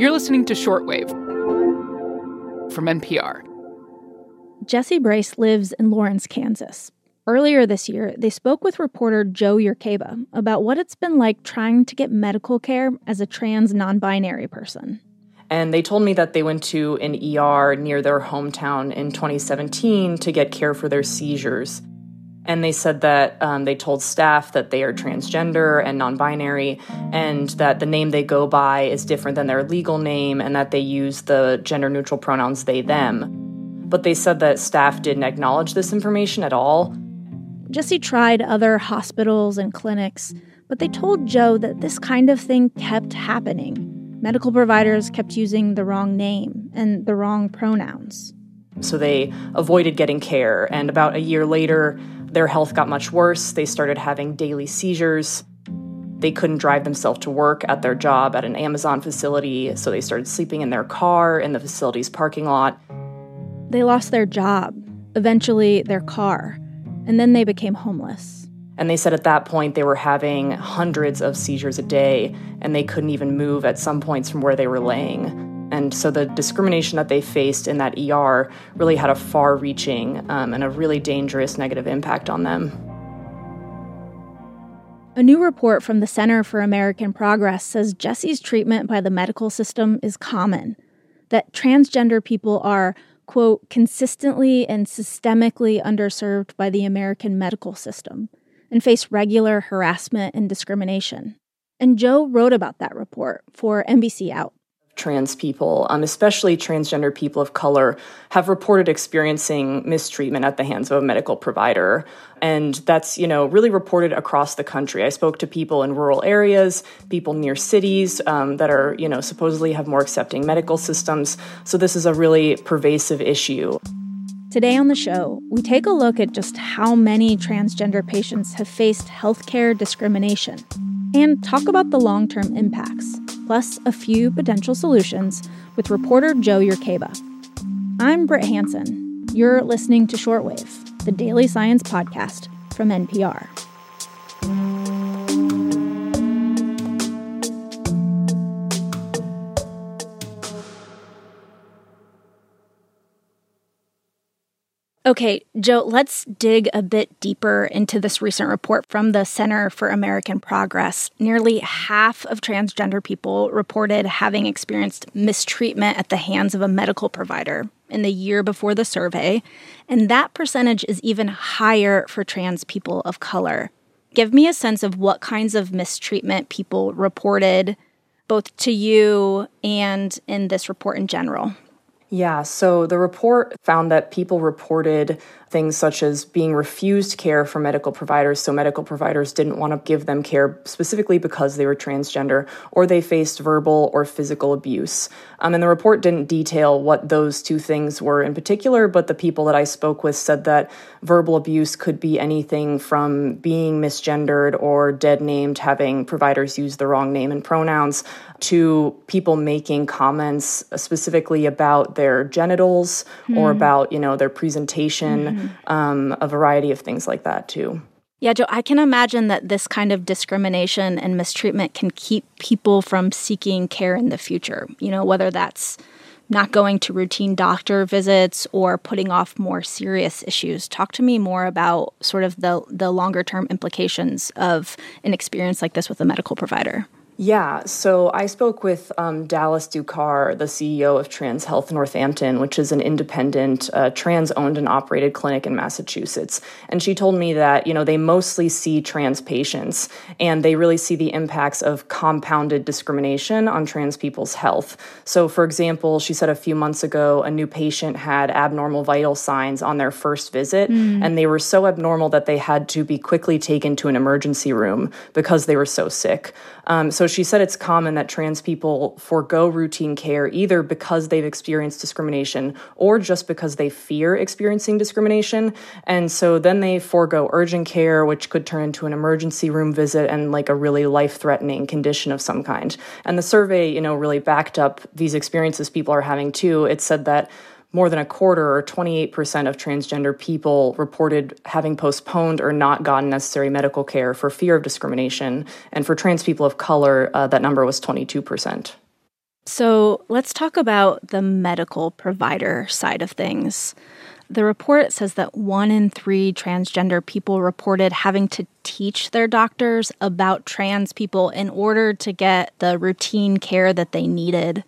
You're listening to Shortwave from NPR. Jesse Brace lives in Lawrence, Kansas. Earlier this year, they spoke with reporter Jo Yurcaba about what it's been like trying to get medical care as a trans non binary person. And they told me that they went to an ER near their hometown in 2017 to get care for their seizures. And they said that um, they told staff that they are transgender and non binary, and that the name they go by is different than their legal name, and that they use the gender neutral pronouns they, them. But they said that staff didn't acknowledge this information at all. Jesse tried other hospitals and clinics, but they told Jo that this kind of thing kept happening. Medical providers kept using the wrong name and the wrong pronouns. So they avoided getting care, and about a year later, their health got much worse. They started having daily seizures. They couldn't drive themselves to work at their job at an Amazon facility, so they started sleeping in their car in the facility's parking lot. They lost their job, eventually, their car, and then they became homeless. And they said at that point they were having hundreds of seizures a day, and they couldn't even move at some points from where they were laying. And so the discrimination that they faced in that ER really had a far reaching um, and a really dangerous negative impact on them. A new report from the Center for American Progress says Jesse's treatment by the medical system is common, that transgender people are, quote, consistently and systemically underserved by the American medical system and face regular harassment and discrimination. And Joe wrote about that report for NBC Out trans people, um, especially transgender people of color, have reported experiencing mistreatment at the hands of a medical provider. And that's, you know, really reported across the country. I spoke to people in rural areas, people near cities um, that are, you know, supposedly have more accepting medical systems. So this is a really pervasive issue. Today on the show, we take a look at just how many transgender patients have faced healthcare discrimination and talk about the long term impacts, plus a few potential solutions with reporter Jo Yurcaba. I'm Brit Hanson. You're listening to Shortwave, the daily science podcast from NPR. Okay, Jo, let's dig a bit deeper into this recent report from the Center for American Progress. Nearly half of transgender people reported having experienced mistreatment at the hands of a medical provider in the year before the survey, and that percentage is even higher for trans people of color. Give me a sense of what kinds of mistreatment people reported, both to you and in this report in general. Yeah, so the report found that people reported things such as being refused care from medical providers, so medical providers didn't want to give them care specifically because they were transgender, or they faced verbal or physical abuse. Um, and the report didn't detail what those two things were in particular, but the people that I spoke with said that verbal abuse could be anything from being misgendered or dead named, having providers use the wrong name and pronouns, to people making comments specifically about their genitals mm. or hmm. about, you know, their presentation. Mm mm-hmm. um, a variety of things like that too. Yeah, Jo, I can imagine that this kind of discrimination and mistreatment can keep people from seeking care in the future. You know, whether that's not going to routine doctor visits or putting off more serious issues. Talk to me more about sort of the the longer term implications of an experience like this with a medical provider. Yeah, so I spoke with um, Dallas Ducar, the CEO of Trans Health Northampton, which is an independent, uh, trans owned and operated clinic in Massachusetts. And she told me that, you know, they mostly see trans patients and they really see the impacts of compounded discrimination on trans people's health. So, for example, she said a few months ago, a new patient had abnormal vital signs on their first visit, mm. and they were so abnormal that they had to be quickly taken to an emergency room because they were so sick. Um, so she said it's common that trans people forego routine care either because they've experienced discrimination or just because they fear experiencing discrimination. And so then they forego urgent care, which could turn into an emergency room visit and like a really life threatening condition of some kind. And the survey, you know, really backed up these experiences people are having too. It said that more than a quarter or 28% of transgender people reported having postponed or not gotten necessary medical care for fear of discrimination. And for trans people of color, uh, that number was 22%. So let's talk about the medical provider side of things. The report says that one in three transgender people reported having to teach their doctors about trans people in order to get the routine care that they needed.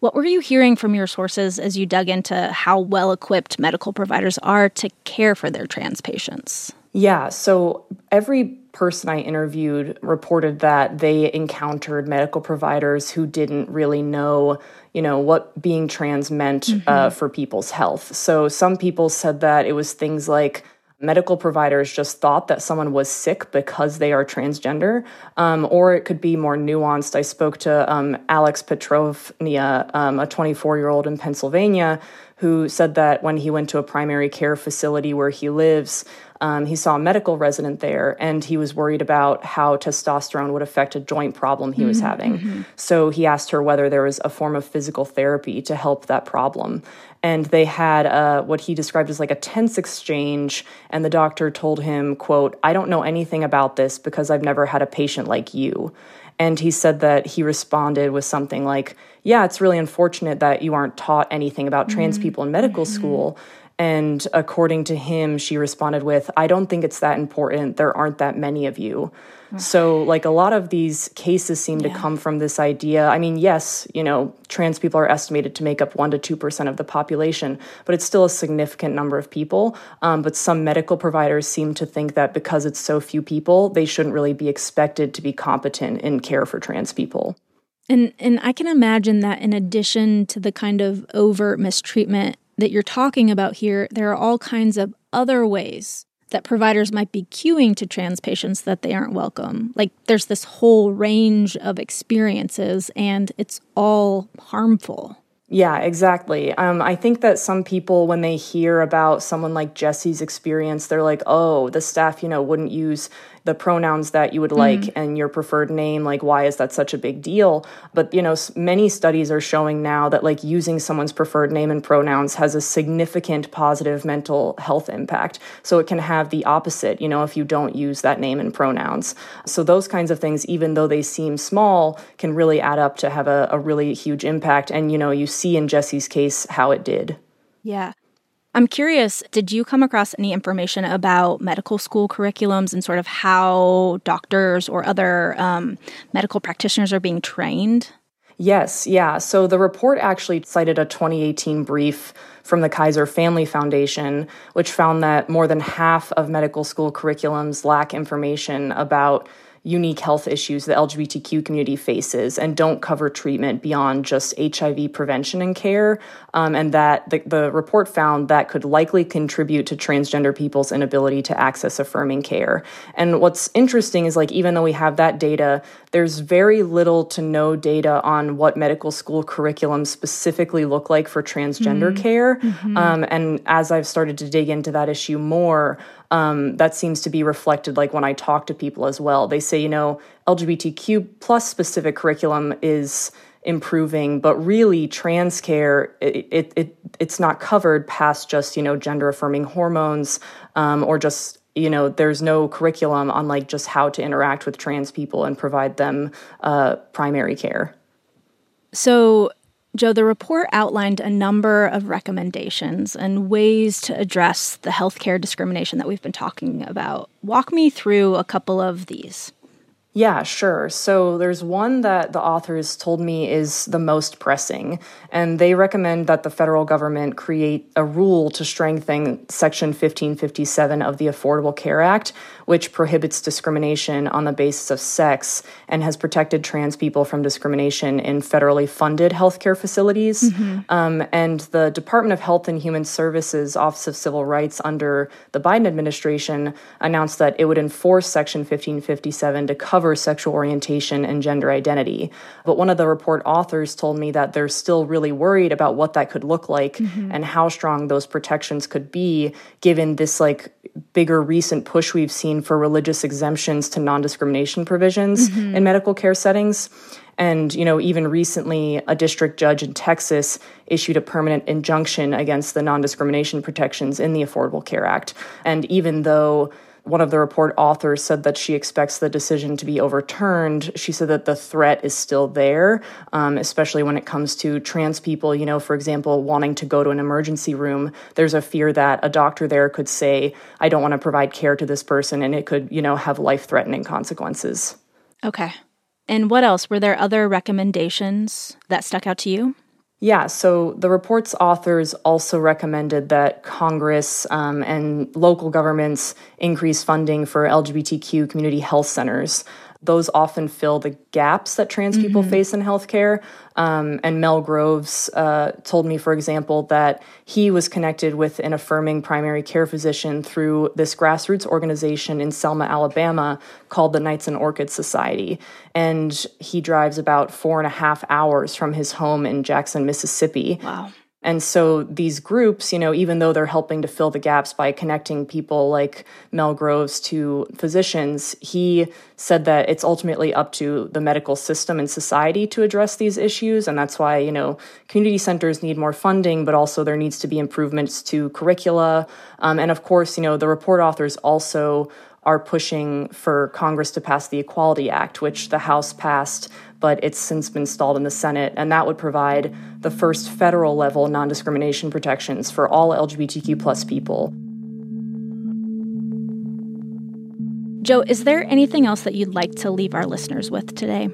What were you hearing from your sources as you dug into how well equipped medical providers are to care for their trans patients? Yeah, so every person I interviewed reported that they encountered medical providers who didn't really know, you know, what being trans meant uh, mm-hmm. uh, for people's health. So some people said that it was things like medical providers just thought that someone was sick because they are transgender, um, or it could be more nuanced. I spoke to um, Alex Petrovnia, um, a 24 year old in Pennsylvania, who said that when he went to a primary care facility where he lives, um, he saw a medical resident there and he was worried about how testosterone would affect a joint problem he mm-hmm, was having. Mm-hmm. So he asked her whether there was a form of physical therapy to help that problem. And they had uh, what he described as like a tense exchange. And the doctor told him, quote, I don't know anything about this because I've never had a patient like you. And he said that he responded with something like, Yeah, it's really unfortunate that you aren't taught anything about trans mm-hmm. people in medical mm-hmm. school. And according to him, she responded with, I don't think it's that important. There aren't that many of you. So, like, a lot of these cases seem yeah. to come from this idea. I mean, yes, you know, trans people are estimated to make up 1% to 2% of the population, but it's still a significant number of people. Um, but some medical providers seem to think that because it's so few people, they shouldn't really be expected to be competent in care for trans people. And, and I can imagine that in addition to the kind of overt mistreatment that you're talking about here, there are all kinds of other ways that providers might be cueing to trans patients that they aren't welcome. Like there's this whole range of experiences, and it's all harmful. Yeah, exactly. Um, I think that some people, when they hear about someone like Jesse's experience, they're like, oh, the staff, you know, wouldn't use the pronouns that you would like mm-hmm. and your preferred name like why is that such a big deal? But you know many studies are showing now that like using someone's preferred name and pronouns has a significant positive mental health impact. So it can have the opposite you know if you don't use that name and pronouns. So those kinds of things even though they seem small can really add up to have a, a really huge impact. And you know you see in jesse's case how it did. Yeah I'm curious, did you come across any information about medical school curriculums and sort of how doctors or other um, medical practitioners are being trained? Yes, yeah. So the report actually cited a 2018 brief from the Kaiser Family Foundation, which found that more than half of medical school curriculums lack information about unique health issues the LGBTQ community faces and don't cover treatment beyond just HIV prevention and care. Um, and that the, the report found that could likely contribute to transgender people's inability to access affirming care. And what's interesting is like, even though we have that data, there's very little to no data on what medical school curriculums specifically look like for transgender mm-hmm. care. Mm-hmm. Um, and as I've started to dig into that issue more, um, that seems to be reflected like when I talk to people as well. They say, you know, LGBTQ plus specific curriculum is improving, but really trans care, it, it, it it's not covered past just, you know, gender affirming hormones um, or just you know there's no curriculum on like just how to interact with trans people and provide them uh, primary care so Jo, the report outlined a number of recommendations and ways to address the healthcare discrimination that we've been talking about. Walk me through a couple of these. Yeah, sure. So there's one that the authors told me is the most pressing, and they recommend that the federal government create a rule to strengthen Section 1557 of the Affordable Care Act, which prohibits discrimination on the basis of sex and has protected trans people from discrimination in federally funded healthcare facilities. Mm-hmm. Um, and the Department of Health and Human Services Office of Civil Rights under the Biden administration announced that it would enforce Section 1557 to cover sexual orientation and gender identity. But one of the report authors told me that they're still really worried about what that could look like mm-hmm. and how strong those protections could be given this like bigger recent push we've seen for religious exemptions to non-discrimination provisions mm-hmm. in medical care settings. And, you know, even recently, a district judge in Texas issued a permanent injunction against the non discrimination protections in the Affordable Care Act. And even though one of the report authors said that she expects the decision to be overturned. She said that the threat is still there, um, especially when it comes to trans people. You know, for example, wanting to go to an emergency room, there's a fear that a doctor there could say, I don't want to provide care to this person, and it could, you know, have life threatening consequences. Okay. And what else? Were there other recommendations that stuck out to you? Yeah, so the report's authors also recommended that Congress um, and local governments increase funding for LGBTQ community health centers those often fill the gaps that trans people mm-hmm. face in healthcare. Um, and Mel Groves uh, told me, for example, that he was connected with an affirming primary care physician through this grassroots organization in Selma, Alabama called the Knights and Orchids Society. And he drives about four and a half hours from his home in Jackson, Mississippi. Wow. And so these groups, you know, even though they're helping to fill the gaps by connecting people like Mel Groves to physicians, he said that it's ultimately up to the medical system and society to address these issues. And that's why, you know, community centers need more funding, but also there needs to be improvements to curricula. Um, and of course, you know, the report authors also are pushing for Congress to pass the Equality Act, which the House passed but it's since been stalled in the Senate, and that would provide the first federal level non discrimination protections for all LGBTQ plus people. Jo, is there anything else that you'd like to leave our listeners with today?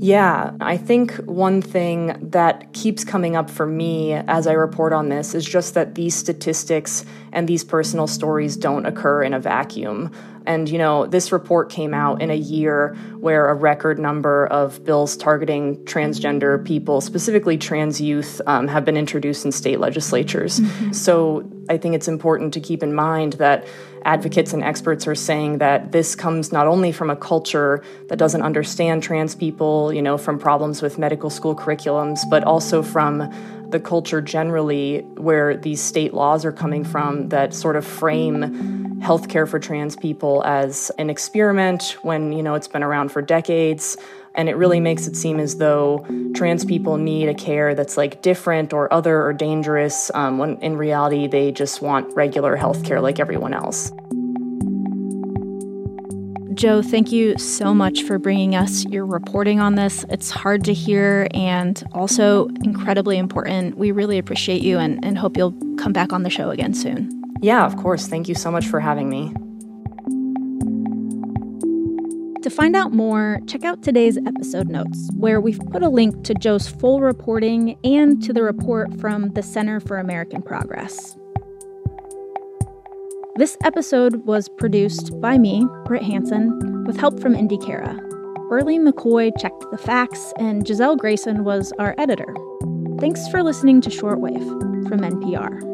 Yeah, I think one thing that keeps coming up for me as I report on this is just that these statistics and these personal stories don't occur in a vacuum. And, you know, this report came out in a year where a record number of bills targeting transgender people, specifically trans youth, um, have been introduced in state legislatures. Mm-hmm. So I think it's important to keep in mind that advocates and experts are saying that this comes not only from a culture that doesn't understand trans people, you know, from problems with medical school curriculums, but also from the culture generally where these state laws are coming from that sort of frame healthcare for trans people as an experiment when, you know, it's been around for decades. And it really makes it seem as though trans people need a care that's like different or other or dangerous, um, when in reality they just want regular healthcare like everyone else. Jo, thank you so much for bringing us your reporting on this. It's hard to hear and also incredibly important. We really appreciate you and, and hope you'll come back on the show again soon. Yeah, of course. Thank you so much for having me. To find out more, check out today's episode notes, where we've put a link to Jo's full reporting and to the report from the Center for American Progress. This episode was produced by me, Brit Hanson, with help from Indi Khera. Burleigh McCoy checked the facts, and Giselle Grayson was our editor. Thanks for listening to Shortwave from NPR.